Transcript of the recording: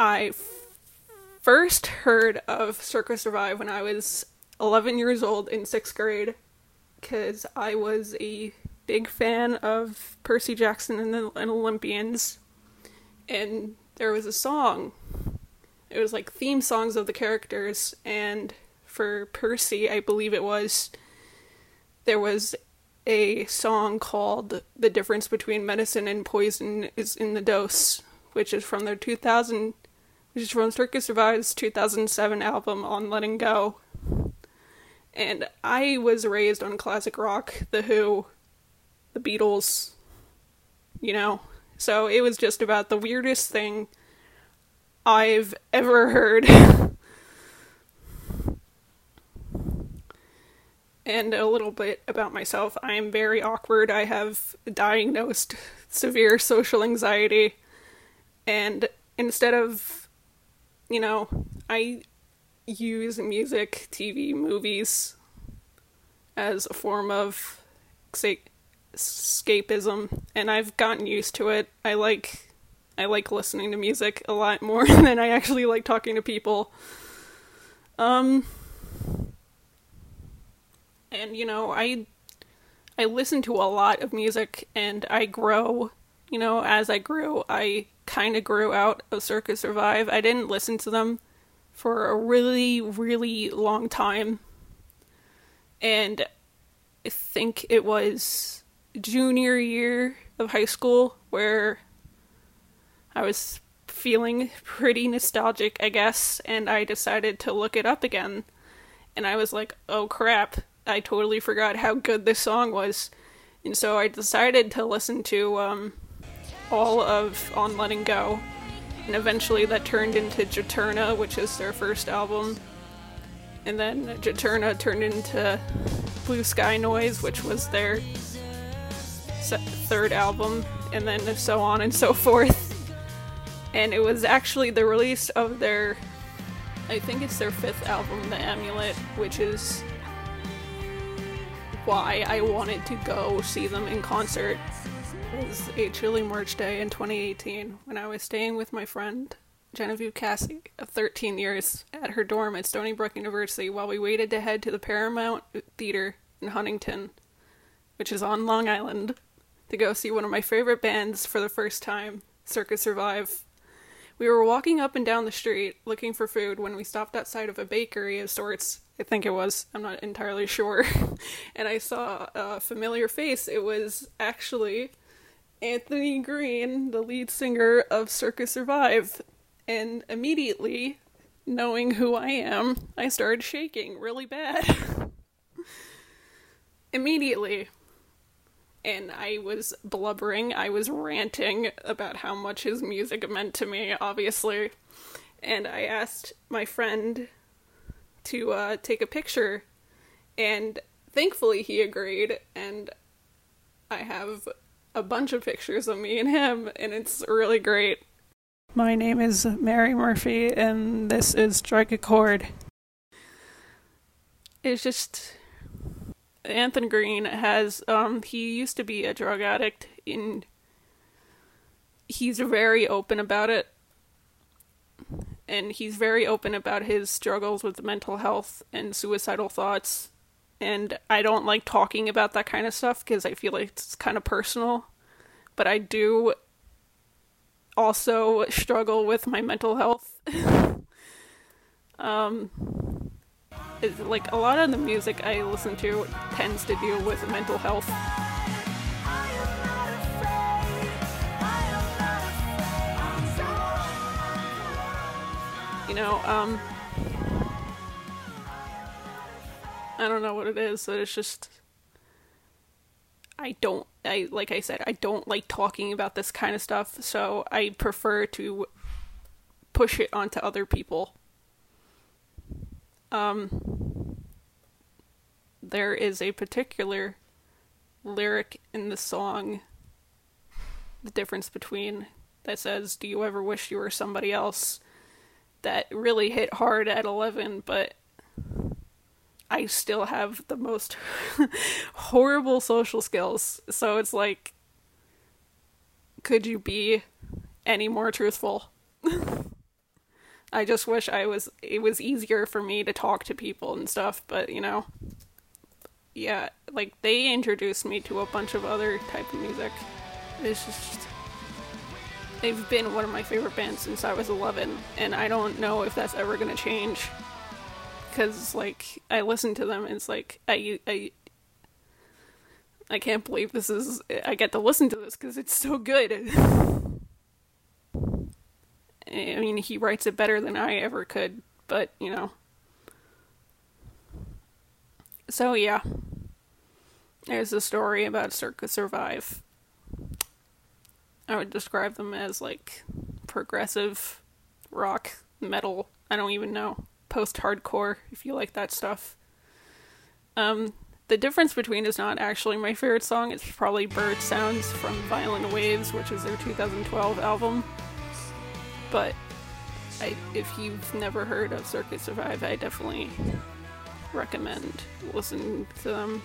I first heard of Circa Survive when I was 11 years old in sixth grade because I was a big fan of Percy Jackson and the and Olympians. And there was a song. It was like theme songs of the characters. And for Percy, I believe it was, there was a song called The Difference Between Medicine and Poison is in the Dose, which is from their 2000, which is from Circa Survive's 2007 album On Letting Go. And I was raised on classic rock, The Who, The Beatles, you know. So it was just about the weirdest thing I've ever heard. and a little bit about myself. I am very awkward. I have diagnosed severe social anxiety. And instead of, you know, I use music, TV, movies as a form of escapism, and I've gotten used to it. I like I like listening to music a lot more than I actually like talking to people. Um and you know, I I listen to a lot of music and I grow, you know, as I grew, I kind of grew out of Circa Survive. I didn't listen to them for a really, really long time. And I think it was junior year of high school where I was feeling pretty nostalgic, I guess, and I decided to look it up again. And I was like, oh crap, I totally forgot how good this song was. And so I decided to listen to um, all of On Letting Go and eventually that turned into Juturna, which is their first album. And then Juturna turned into Blue Sky Noise, which was their third album, and then so on and so forth. And it was actually the release of their, I think it's their fifth album, The Amulet, which is why I wanted to go see them in concert it was a chilly March day in 2018 when I was staying with my friend Genevieve Cassie of 13 years at her dorm at Stony Brook University while we waited to head to the Paramount Theater in Huntington, which is on Long Island, to go see one of my favorite bands for the first time, Circa Survive. We were walking up and down the street looking for food when we stopped outside of a bakery of sorts. I think it was, I'm not entirely sure. and I saw a familiar face. It was actually Anthony Green, the lead singer of Circa Survive. And immediately, knowing who I am, I started shaking really bad. immediately. And I was blubbering, I was ranting about how much his music meant to me, obviously. And I asked my friend to uh, take a picture, and thankfully he agreed, and I have a bunch of pictures of me and him, and it's really great. My name is Mary Murphy, and this is Strike a Chord. It's just Anthony Green has um he used to be a drug addict and he's very open about it and he's very open about his struggles with mental health and suicidal thoughts and I don't like talking about that kind of stuff because I feel like it's kind of personal. But I do also struggle with my mental health. um, like a lot of the music I listen to tends to deal with mental health. You know, um, I don't know what it is, but it's just I don't I like I said, I don't like talking about this kind of stuff, so I prefer to push it onto other people. Um there is a particular lyric in the song the difference between that says do you ever wish you were somebody else that really hit hard at 11 but I still have the most horrible social skills. So it's like, could you be any more truthful? I just wish I was it was easier for me to talk to people and stuff, but you know. Yeah, like they introduced me to a bunch of other type of music. It's just they've been one of my favorite bands since I was 11, and I don't know if that's ever going to change. Because like I listen to them, and it's like I I I can't believe this is I get to listen to this because it's so good. I mean, he writes it better than I ever could, but you know. So yeah, there's a story about Circa Survive. I would describe them as like progressive rock, metal. I don't even know post-hardcore if you like that stuff. Um, the difference between is not actually my favorite song. It's probably Bird Sounds from Violent Waves, which is their 2012 album. But I, if you've never heard of Circa Survive, I definitely recommend listening to them.